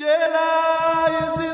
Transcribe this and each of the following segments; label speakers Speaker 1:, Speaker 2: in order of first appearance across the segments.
Speaker 1: Jedi is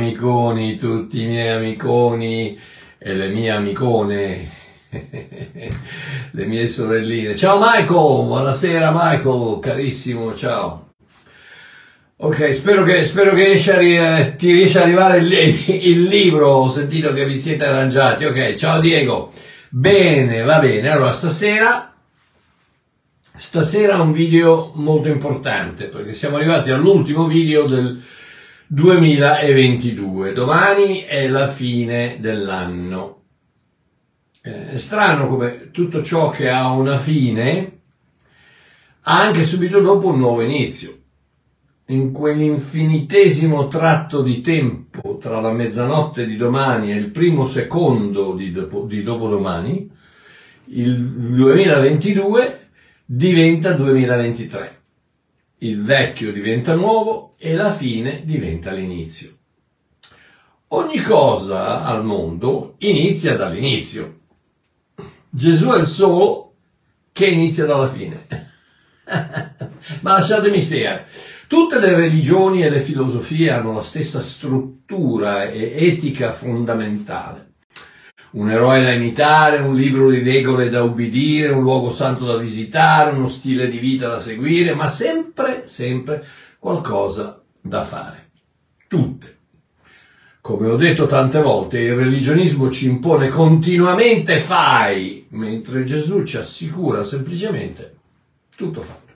Speaker 1: amiconi, tutti i miei amiconi e le mie amicone, le mie sorelline. Ciao Michael, buonasera Michael, carissimo, ciao. Ok, spero che, spero che ri- eh, ti riesca ad arrivare il, il libro, ho sentito che vi siete arrangiati. Ok, ciao Diego. Bene, va bene. Allora, stasera, stasera un video molto importante perché siamo arrivati all'ultimo video del 2022. Domani è la fine dell'anno. Eh, È strano come tutto ciò che ha una fine ha anche subito dopo un nuovo inizio. In quell'infinitesimo tratto di tempo tra la mezzanotte di domani e il primo secondo di, dopo, di dopodomani, il 2022 diventa 2023 il vecchio diventa nuovo e la fine diventa l'inizio. Ogni cosa al mondo inizia dall'inizio. Gesù è il solo che inizia dalla fine. Ma lasciatemi spiegare. Tutte le religioni e le filosofie hanno la stessa struttura e etica fondamentale un eroe da imitare, un libro di regole da ubbidire, un luogo santo da visitare, uno stile di vita da seguire, ma sempre, sempre qualcosa da fare. Tutte. Come ho detto tante volte, il religionismo ci impone continuamente fai, mentre Gesù ci assicura semplicemente tutto fatto.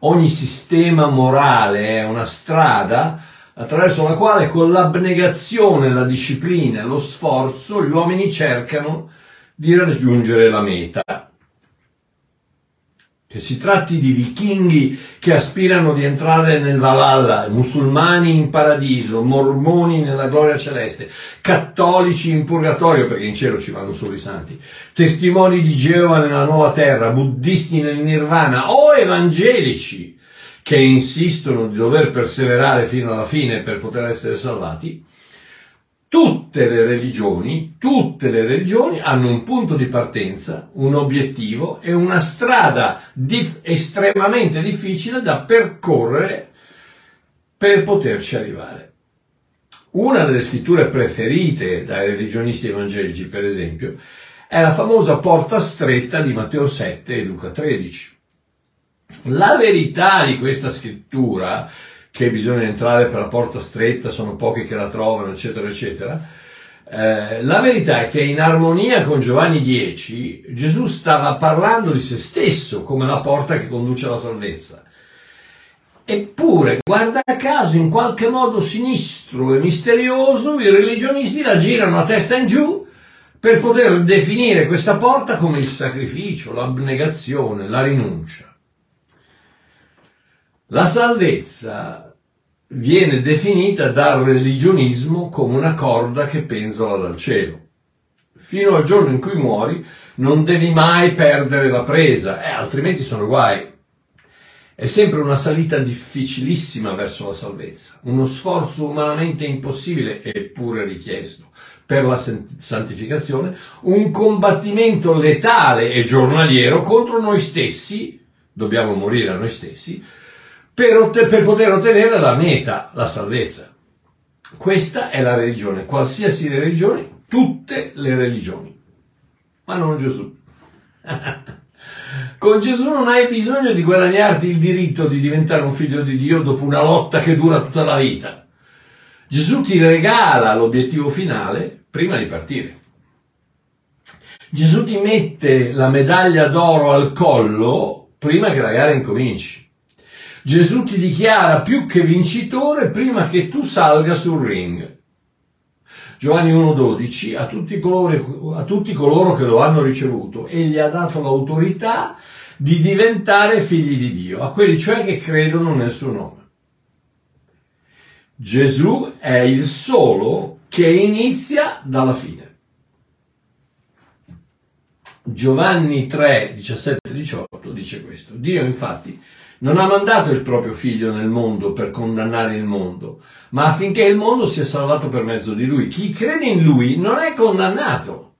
Speaker 1: Ogni sistema morale è una strada attraverso la quale con l'abnegazione, la disciplina e lo sforzo gli uomini cercano di raggiungere la meta. Che si tratti di vichinghi che aspirano di entrare nel Valhalla, musulmani in paradiso, mormoni nella gloria celeste, cattolici in purgatorio, perché in cielo ci vanno solo i santi, testimoni di Geova nella nuova terra, buddisti nel nirvana o evangelici che insistono di dover perseverare fino alla fine per poter essere salvati, tutte le religioni, tutte le religioni hanno un punto di partenza, un obiettivo e una strada dif- estremamente difficile da percorrere per poterci arrivare. Una delle scritture preferite dai religionisti evangelici, per esempio, è la famosa porta stretta di Matteo 7 e Luca 13. La verità di questa scrittura, che bisogna entrare per la porta stretta, sono pochi che la trovano, eccetera, eccetera, eh, la verità è che in armonia con Giovanni 10 Gesù stava parlando di se stesso come la porta che conduce alla salvezza. Eppure, guarda caso, in qualche modo sinistro e misterioso, i religionisti la girano a testa in giù per poter definire questa porta come il sacrificio, l'abnegazione, la rinuncia. La salvezza viene definita dal religionismo come una corda che penzola dal cielo. Fino al giorno in cui muori non devi mai perdere la presa, eh, altrimenti sono guai. È sempre una salita difficilissima verso la salvezza, uno sforzo umanamente impossibile eppure richiesto per la san- santificazione, un combattimento letale e giornaliero contro noi stessi, dobbiamo morire a noi stessi, per, otte- per poter ottenere la meta, la salvezza. Questa è la religione, qualsiasi religione, tutte le religioni, ma non Gesù. Con Gesù non hai bisogno di guadagnarti il diritto di diventare un figlio di Dio dopo una lotta che dura tutta la vita. Gesù ti regala l'obiettivo finale prima di partire. Gesù ti mette la medaglia d'oro al collo prima che la gara incominci. Gesù ti dichiara più che vincitore prima che tu salga sul ring. Giovanni 1,12 a a tutti coloro che lo hanno ricevuto, egli ha dato l'autorità di diventare figli di Dio, a quelli cioè che credono nel suo nome. Gesù è il solo che inizia dalla fine. Giovanni 3, 17 18 dice questo. Dio infatti non ha mandato il proprio figlio nel mondo per condannare il mondo, ma affinché il mondo sia salvato per mezzo di lui. Chi crede in lui non è condannato.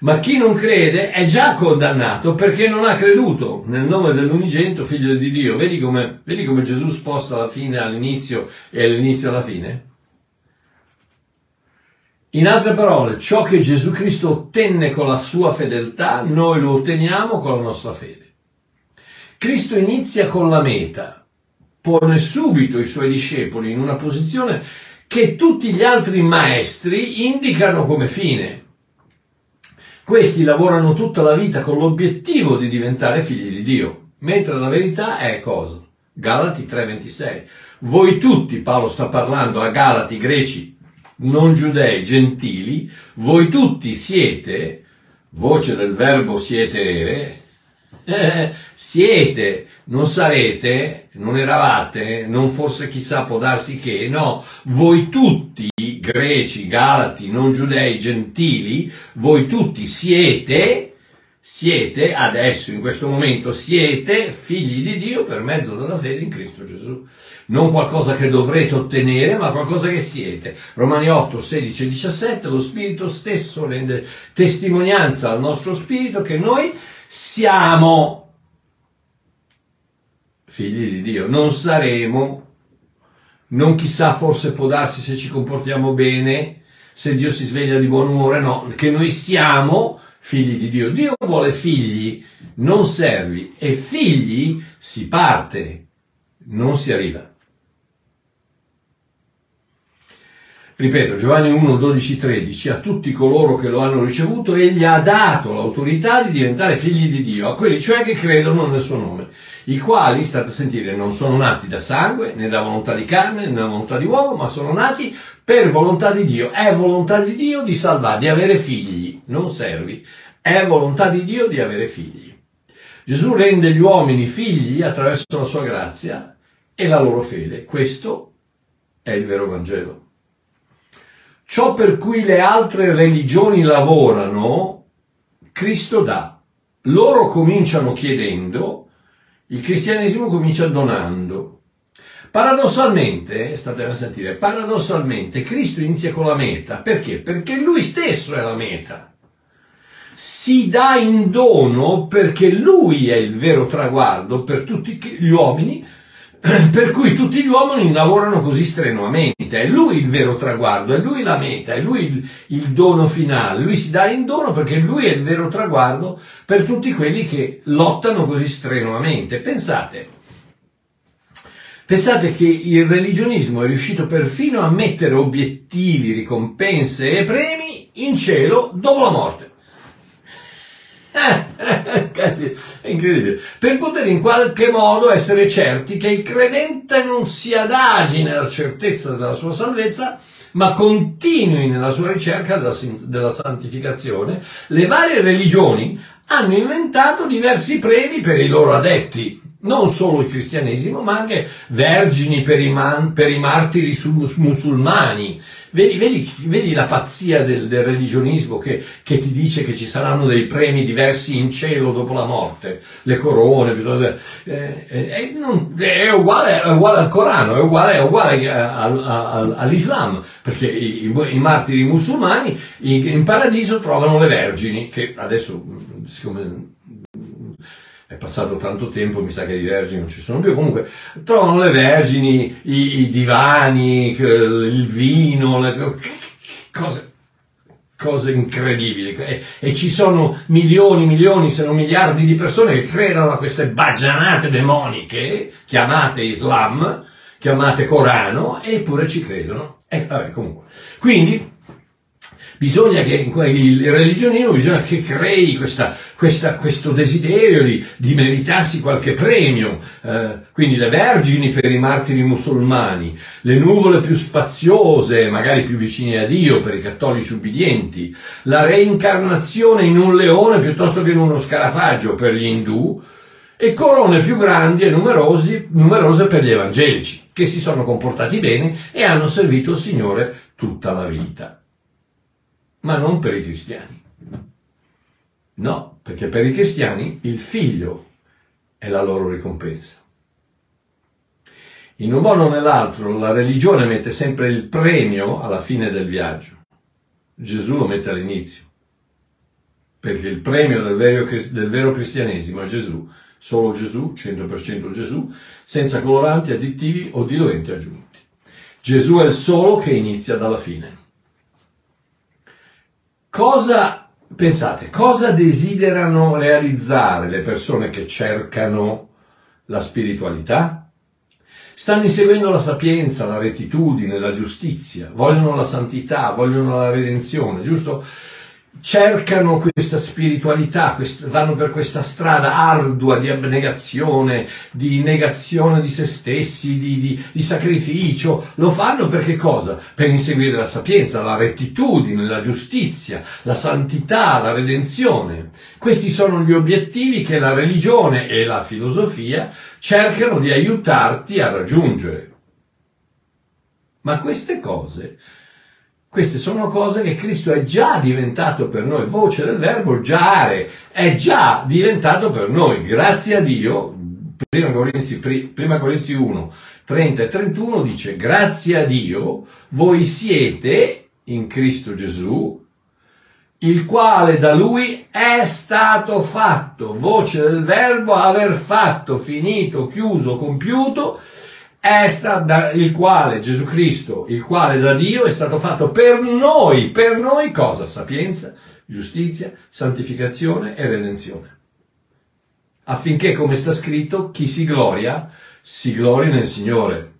Speaker 1: Ma chi non crede è già condannato perché non ha creduto nel nome dell'unigenito figlio di Dio. Vedi come, vedi come Gesù sposta la fine all'inizio e l'inizio alla fine? In altre parole, ciò che Gesù Cristo ottenne con la sua fedeltà, noi lo otteniamo con la nostra fede. Cristo inizia con la meta, pone subito i suoi discepoli in una posizione che tutti gli altri maestri indicano come fine. Questi lavorano tutta la vita con l'obiettivo di diventare figli di Dio, mentre la verità è cosa? Galati 3:26. Voi tutti, Paolo sta parlando a Galati, greci, non giudei, gentili, voi tutti siete, voce del verbo siete, eh, siete, non sarete, non eravate, non forse chissà può darsi che, no, voi tutti, greci, galati, non giudei, gentili, voi tutti siete, siete, adesso in questo momento siete figli di Dio per mezzo della fede in Cristo Gesù. Non qualcosa che dovrete ottenere, ma qualcosa che siete. Romani 8, 16 e 17, lo Spirito stesso rende testimonianza al nostro spirito che noi siamo figli di Dio, non saremo, non chissà forse può darsi se ci comportiamo bene, se Dio si sveglia di buon umore, no, che noi siamo figli di Dio. Dio vuole figli, non servi, e figli si parte, non si arriva. Ripeto, Giovanni 1, 12, 13, a tutti coloro che lo hanno ricevuto, egli ha dato l'autorità di diventare figli di Dio, a quelli cioè che credono nel suo nome, i quali, state a sentire, non sono nati da sangue, né da volontà di carne, né da volontà di uomo, ma sono nati per volontà di Dio. È volontà di Dio di salvare, di avere figli, non servi. È volontà di Dio di avere figli. Gesù rende gli uomini figli attraverso la sua grazia e la loro fede. Questo è il vero Vangelo. Ciò per cui le altre religioni lavorano, Cristo dà. Loro cominciano chiedendo, il cristianesimo comincia donando. Paradossalmente, state a sentire, paradossalmente Cristo inizia con la meta. Perché? Perché lui stesso è la meta. Si dà in dono perché lui è il vero traguardo per tutti gli uomini per cui tutti gli uomini lavorano così strenuamente, è lui il vero traguardo, è lui la meta, è lui il, il, dono finale, lui si dà in dono perché lui è il vero traguardo per tutti quelli che lottano così strenuamente. Pensate, pensate che il religionismo è riuscito perfino a mettere obiettivi, ricompense e premi in cielo dopo la morte. Cazzi, è incredibile. Per poter in qualche modo essere certi che il credente non si adagi nella certezza della sua salvezza, ma continui nella sua ricerca della, della santificazione, le varie religioni hanno inventato diversi premi per i loro adepti, non solo il cristianesimo, ma anche vergini per i, man, per i martiri musulmani. Vedi, vedi, vedi la pazzia del, del religionismo che, che, ti dice che ci saranno dei premi diversi in cielo dopo la morte, le corone, eh, eh, non, è, uguale, è, uguale, al Corano, è uguale, è uguale all'Islam, perché i, i, martiri musulmani in, in paradiso trovano le vergini, che adesso, siccome è passato tanto tempo, mi sa che i vergini non ci sono più, comunque trovano le vergini, i, i divani, il vino, le cose, cose incredibili e, e, ci sono milioni, milioni, se non miliardi di persone che credono a queste baggianate demoniche, chiamate Islam, chiamate Corano, eppure ci credono. E vabbè, comunque. Quindi, Bisogna che il religionismo bisogna che crei questa, questa, questo desiderio di, di, meritarsi qualche premio. Eh, quindi le vergini per i martiri musulmani, le nuvole più spaziose, magari più vicine a Dio per i cattolici ubbidienti, la reincarnazione in un leone piuttosto che in uno scarafaggio per gli indù, e corone più grandi e numerose per gli evangelici. che si sono comportati bene e hanno servito il Signore tutta la vita. Ma non per i cristiani. No, perché per i cristiani il figlio è la loro ricompensa. In un modo o nell'altro la religione mette sempre il premio alla fine del viaggio. Gesù lo mette all'inizio. Perché il premio del vero, del vero cristianesimo è Gesù, solo Gesù, 100% Gesù, senza coloranti, additivi o diluenti aggiunti. Gesù è il solo che inizia dalla fine. Cosa, pensate, cosa desiderano realizzare le persone che cercano la spiritualità? Stanno inseguendo la sapienza, la rettitudine, la giustizia, vogliono la santità, vogliono la redenzione, giusto? Cercano questa spiritualità, vanno per questa strada ardua di abnegazione, di negazione di se stessi, di, di, di, sacrificio, lo fanno perché cosa? Per inseguire la sapienza, la rettitudine, la giustizia, la santità, la redenzione. Questi sono gli obiettivi che la religione e la filosofia cercano di aiutarti a raggiungere. Ma queste cose queste sono cose che Cristo è già diventato per noi, voce del verbo giare, è già diventato per noi, grazie a Dio. Prima Corinzi, prima Corinzi 1, 30 e 31 dice, grazie a Dio voi siete in Cristo Gesù, il quale da lui è stato fatto, voce del verbo aver fatto, finito, chiuso, compiuto, è stato il quale Gesù Cristo, il quale da Dio è stato fatto per noi, per noi cosa? Sapienza, giustizia, santificazione e redenzione. Affinché, come sta scritto, chi si gloria, si gloria nel Signore.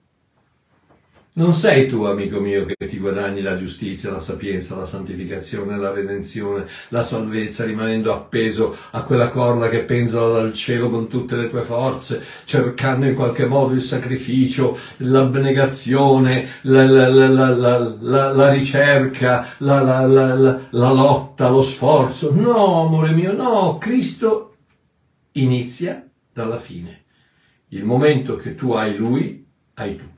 Speaker 1: Non sei tu, amico mio, che ti guadagni la giustizia, la sapienza, la santificazione, la redenzione, la salvezza, rimanendo appeso a quella corda che penzola dal cielo con tutte le tue forze, cercando in qualche modo il sacrificio, l'abnegazione, la, la, la, la ricerca, la lotta, lo sforzo. No, amore mio, no, Cristo inizia dalla fine. Il momento che tu hai Lui, hai tutto.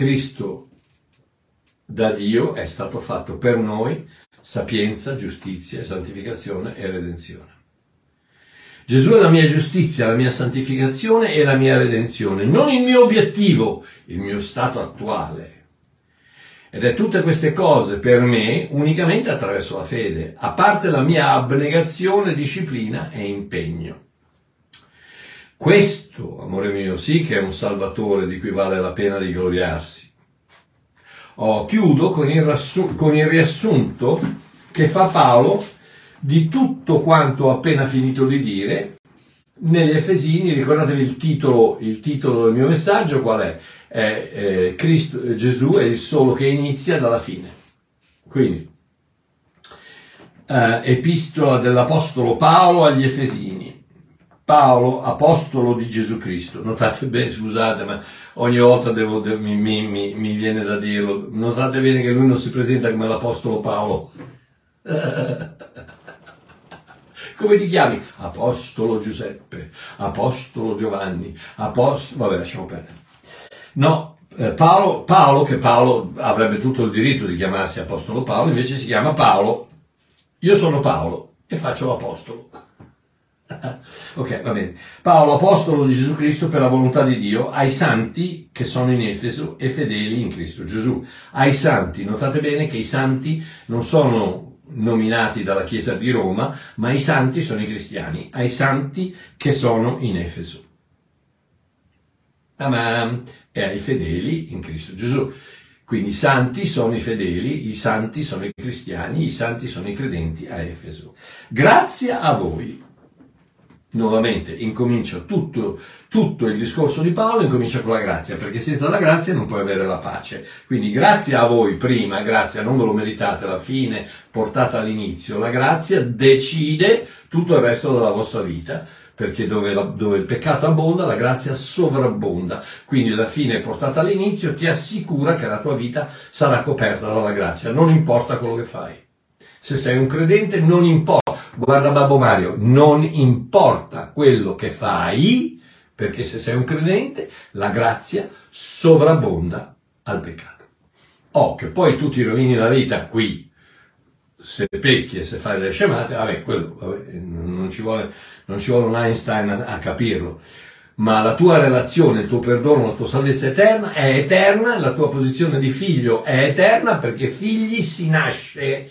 Speaker 1: Cristo da Dio è stato fatto per noi sapienza, giustizia, santificazione e redenzione. Gesù è la mia giustizia, la mia santificazione e la mia redenzione, non il mio obiettivo, il mio stato attuale. Ed è tutte queste cose per me unicamente attraverso la fede, a parte la mia abnegazione, disciplina e impegno. Questo, amore mio, sì che è un salvatore di cui vale la pena di gloriarsi. Oh, chiudo con il, rassu- con il riassunto che fa Paolo di tutto quanto ho appena finito di dire negli Efesini, ricordatevi il titolo, il titolo del mio messaggio, qual è? è eh, Cristo, Gesù è il solo che inizia dalla fine. Quindi, eh, epistola dell'Apostolo Paolo agli Efesini. Paolo, apostolo di Gesù Cristo. Notate bene, scusate, ma ogni volta devo, devo, mi, mi, mi, viene da dirlo. Notate bene che lui non si presenta come l'apostolo Paolo. Come ti chiami? Apostolo Giuseppe, Apostolo Giovanni, Apostolo... Vabbè, lasciamo perdere. No, eh, Paolo, Paolo, che Paolo avrebbe tutto il diritto di chiamarsi Apostolo Paolo, invece si chiama Paolo. Io sono Paolo e faccio l'Apostolo. ok, va bene. Paolo, apostolo di Gesù Cristo per la volontà di Dio, ai santi che sono in Efeso e fedeli in Cristo Gesù. Ai santi, notate bene che i santi non sono nominati dalla Chiesa di Roma, ma i santi sono i cristiani, ai santi che sono in Efeso. Ah, e ai fedeli in Cristo Gesù. Quindi i santi sono i fedeli, i santi sono i cristiani, i santi sono i credenti a Efeso. Grazie a voi nuovamente incomincia tutto, tutto, il discorso di Paolo, incomincia con la grazia, perché senza la grazia non puoi avere la pace. Quindi grazie a voi prima, grazia non ve lo meritate alla fine, portata all'inizio, la grazia decide tutto il resto della vostra vita, perché dove, la, dove il peccato abbonda, la grazia sovrabbonda. Quindi la fine portata all'inizio ti assicura che la tua vita sarà coperta dalla grazia, non importa quello che fai. Se sei un credente non importa Guarda Babbo Mario, non importa quello che fai, perché se sei un credente, la grazia sovrabbonda al peccato. Oh, che poi tu ti rovini la vita qui, se pecchi e se fai le scemate, vabbè, quello vabbè, non, ci vuole, non ci vuole un Einstein a, a capirlo ma la tua relazione, il tuo perdono, la tua salvezza eterna è eterna, la tua posizione di figlio è eterna perché figli si nasce,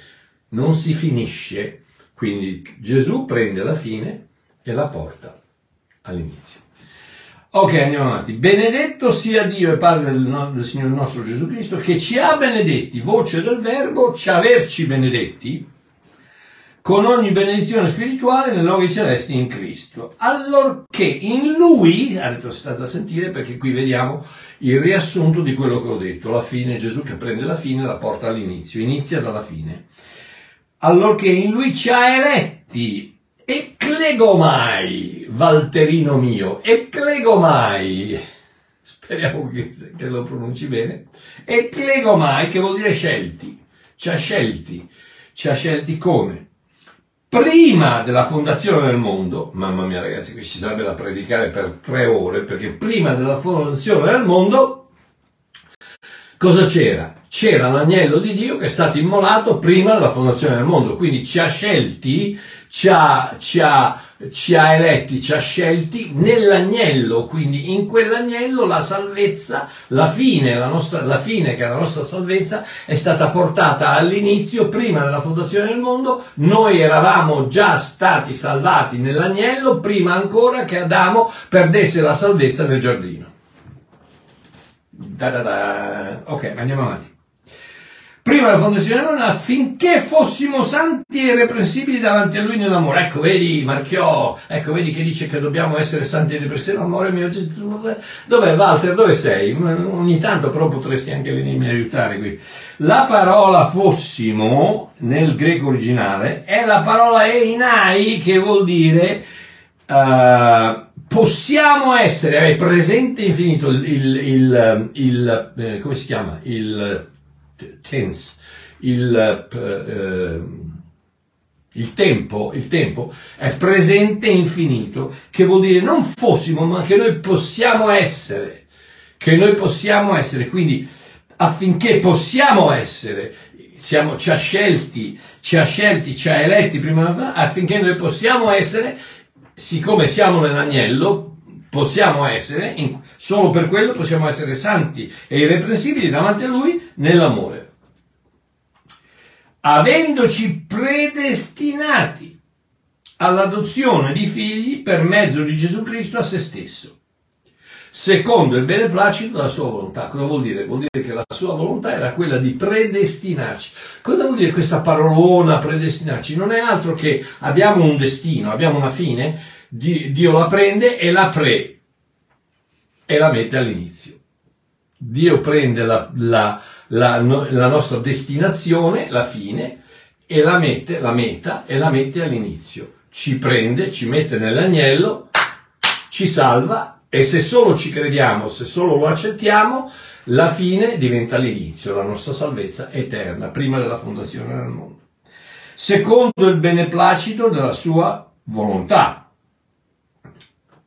Speaker 1: non si finisce. Quindi Gesù prende la fine e la porta all'inizio. Ok, andiamo avanti. Benedetto sia Dio e Padre del, no- del Signore nostro Gesù Cristo, che ci ha benedetti, voce del verbo, ci averci benedetti, con ogni benedizione spirituale nei luoghi celesti in Cristo. Allorché in Lui, ha detto state a sentire perché qui vediamo il riassunto di quello che ho detto, la fine, Gesù che prende la fine e la porta all'inizio, inizia dalla fine. Allorché in Lui ci ha eletti, eclegomai, Valterino mio, eclegomai, speriamo che, che lo pronunci bene, eclegomai che vuol dire scelti, ci ha scelti, ci ha scelti come? prima della fondazione del mondo, mamma mia ragazzi, qui ci sarebbe da predicare per tre ore, perché prima della fondazione del mondo, cosa c'era? C'era l'agnello di Dio che è stato immolato prima della fondazione del mondo, quindi ci ha scelti, ci ha, ci ha, ci ha eletti, ci ha scelti nell'agnello, quindi in quell'agnello la salvezza, la fine, la, nostra, la fine che è la nostra salvezza è stata portata all'inizio, prima della fondazione del mondo, noi eravamo già stati salvati nell'agnello prima ancora che Adamo perdesse la salvezza nel giardino. Da da da. Ok, andiamo avanti prima della fondazione mondo affinché fossimo santi e irreprensibili davanti a lui nell'amore. Ecco, vedi, Marchiò, ecco, vedi che dice che dobbiamo essere santi e irreprensibili nell'amore mio Gesù. Dov'è Walter? Dove sei? Ogni tanto però potresti anche venirmi a aiutare qui. La parola fossimo, nel greco originale, è la parola einai che vuol dire uh, possiamo essere, è presente infinito il, il, il, il eh, come si chiama? Il tense, il, eh, il, tempo, il tempo è presente infinito, che vuol dire non fossimo, ma che noi possiamo essere, che noi possiamo essere, quindi affinché possiamo essere, siamo, ci ha scelti, ci ha scelti, ci ha eletti prima, affinché noi possiamo essere, siccome siamo nell'agnello, possiamo essere, in, solo per quello possiamo essere santi e irreprensibili davanti a Lui nell'amore. Avendoci predestinati all'adozione di figli per mezzo di Gesù Cristo a se stesso, secondo il beneplacito della sua volontà. Cosa vuol dire? Vuol dire che la sua volontà era quella di predestinarci. Cosa vuol dire questa parolona predestinarci? Non è altro che abbiamo un destino, abbiamo una fine, Dio la prende e la pre e la mette all'inizio. Dio prende la, la, la, la nostra destinazione, la fine, e la mette, la meta, e la mette all'inizio. Ci prende, ci mette nell'agnello, ci salva, e se solo ci crediamo, se solo lo accettiamo, la fine diventa l'inizio, la nostra salvezza eterna, prima della fondazione del mondo. Secondo il beneplacito della sua volontà.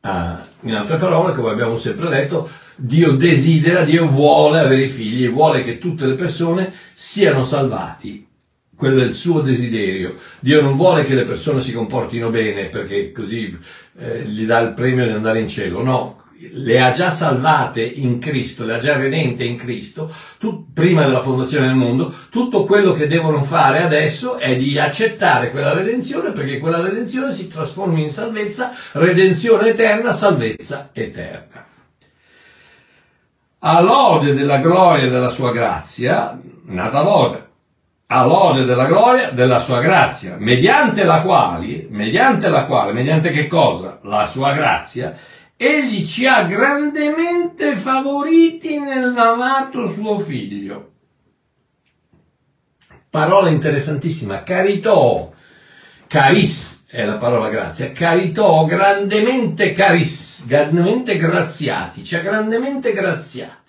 Speaker 1: Ah, in altre parole, come abbiamo sempre detto, Dio desidera, Dio vuole avere figli, vuole che tutte le persone siano salvati. Quello è il suo desiderio. Dio non vuole che le persone si comportino bene perché così eh, gli dà il premio di andare in cielo. No, le ha già salvate in Cristo, le ha già redente in Cristo, tu, prima della fondazione del mondo, tutto quello che devono fare adesso è di accettare quella redenzione perché quella redenzione si trasforma in salvezza, redenzione eterna, salvezza eterna. All'ode della gloria della sua grazia, nata all'ode della gloria della sua grazia, mediante la quale, mediante la quale, mediante che cosa? La sua grazia, egli ci ha grandemente favoriti nell'amato suo figlio. Parola interessantissima, caritò, caris è la parola grazia, caritò grandemente caris, grandemente graziati, ci ha grandemente graziati.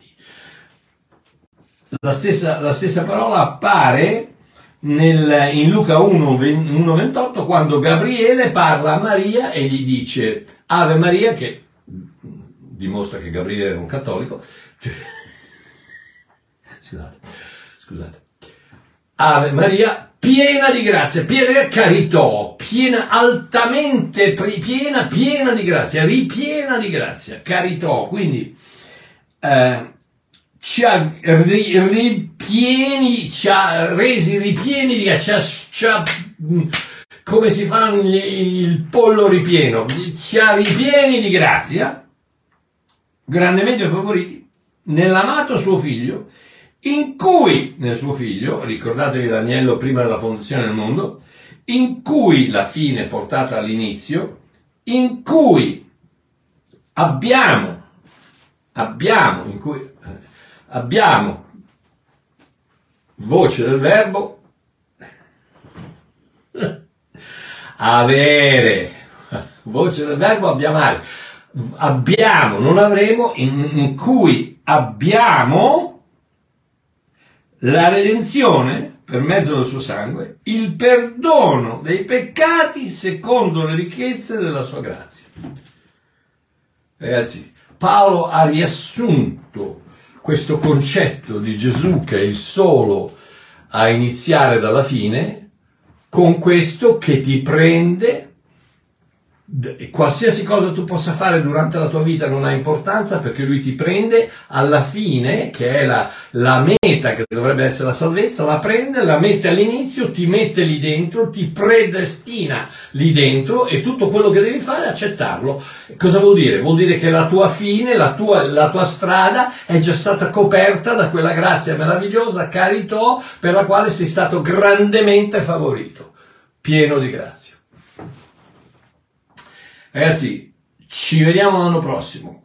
Speaker 1: La stessa, la stessa parola appare nel, in Luca 1,28 quando Gabriele parla a Maria e gli dice Ave Maria che dimostra che Gabriele era un cattolico. Scusate, scusate. Ave Maria, piena di grazia, piena di caritò, piena, altamente piena, piena di grazia, ripiena di grazia, caritò. Quindi, eh, ci ha ri- ripieni, ci ha resi ripieni di ci ha, ci ha- come si fa il, pollo ripieno, ci ha ripieni di grazia, grandemente favoriti, nell'amato suo figlio, in cui, nel suo figlio, ricordatevi l'agnello prima della fondazione del mondo, in cui la fine è portata all'inizio, in cui abbiamo, abbiamo, in cui abbiamo voce del verbo avere, voce del verbo abbiamare, abbiamo, non avremo, in, in cui abbiamo la redenzione per mezzo del suo sangue, il perdono dei peccati secondo le ricchezze della sua grazia. Ragazzi, Paolo ha riassunto questo concetto di Gesù che è il solo a iniziare dalla fine con questo che ti prende qualsiasi cosa tu possa fare durante la tua vita non ha importanza perché lui ti prende alla fine, che è la, la, meta che dovrebbe essere la salvezza, la prende, la mette all'inizio, ti mette lì dentro, ti predestina lì dentro e tutto quello che devi fare è accettarlo. Cosa vuol dire? Vuol dire che la tua fine, la tua, la tua strada è già stata coperta da quella grazia meravigliosa, caritò, per la quale sei stato grandemente favorito, pieno di grazia. Ragazzi, ci vediamo l'anno prossimo.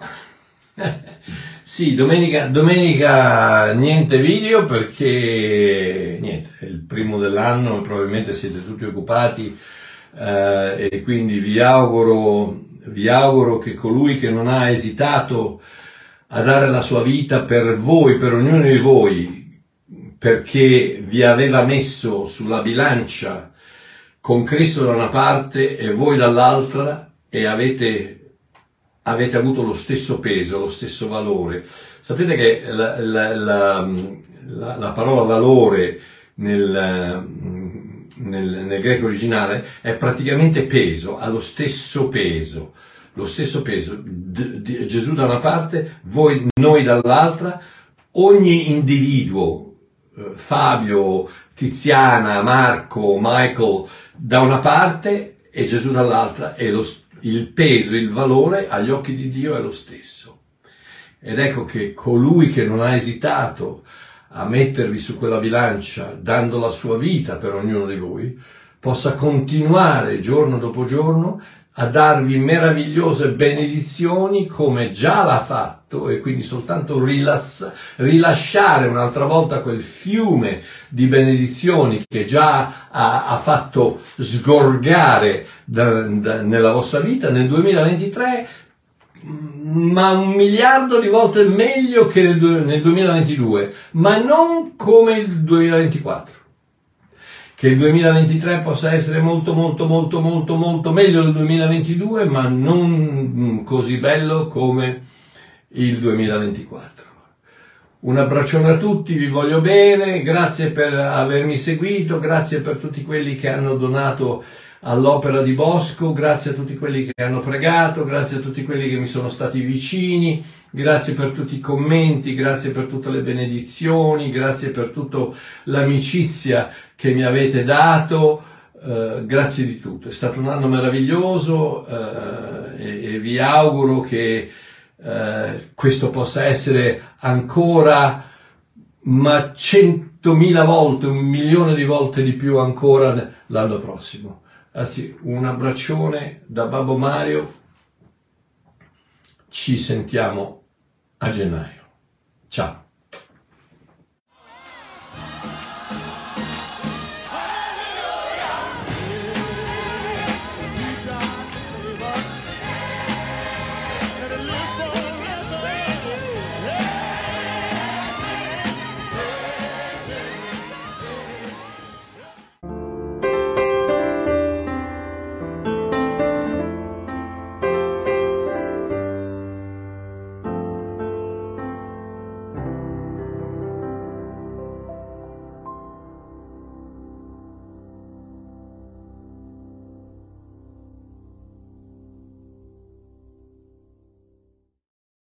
Speaker 1: sì, domenica, domenica niente video perché niente, è il primo dell'anno, probabilmente siete tutti occupati eh, e quindi vi auguro, vi auguro che colui che non ha esitato a dare la sua vita per voi, per ognuno di voi, perché vi aveva messo sulla bilancia con Cristo da una parte e voi dall'altra, e avete, avete avuto lo stesso peso, lo stesso valore. Sapete che la, la, la, la parola valore nel, nel, nel, greco originale è praticamente peso, ha lo stesso peso, lo stesso peso. D- d- Gesù da una parte, voi, noi dall'altra, ogni individuo, eh, Fabio, Tiziana, Marco, Michael, da una parte e Gesù dall'altra è lo stesso il peso, il valore agli occhi di Dio è lo stesso. Ed ecco che colui che non ha esitato a mettervi su quella bilancia, dando la sua vita per ognuno di voi, possa continuare giorno dopo giorno a darvi meravigliose benedizioni come già l'ha fatto e quindi soltanto rilass- rilasciare un'altra volta quel fiume di benedizioni che già ha, ha fatto sgorgare da, da, nella vostra vita nel 2023 ma un miliardo di volte meglio che nel, nel 2022 ma non come il 2024 che il 2023 possa essere molto molto molto molto molto meglio del 2022, ma non così bello come il 2024. Un abbraccione a tutti, vi voglio bene, grazie per avermi seguito, grazie per tutti quelli che hanno donato all'opera di Bosco, grazie a tutti quelli che hanno pregato, grazie a tutti quelli che mi sono stati vicini, grazie per tutti i commenti, grazie per tutte le benedizioni, grazie per tutta l'amicizia che mi avete dato, eh, grazie di tutto. È stato un anno meraviglioso eh, e, e, vi auguro che eh, questo possa essere ancora ma centomila volte, un milione di volte di più ancora l'anno prossimo. Anzi, un abbraccione da Babbo Mario. Ci sentiamo a gennaio. Ciao.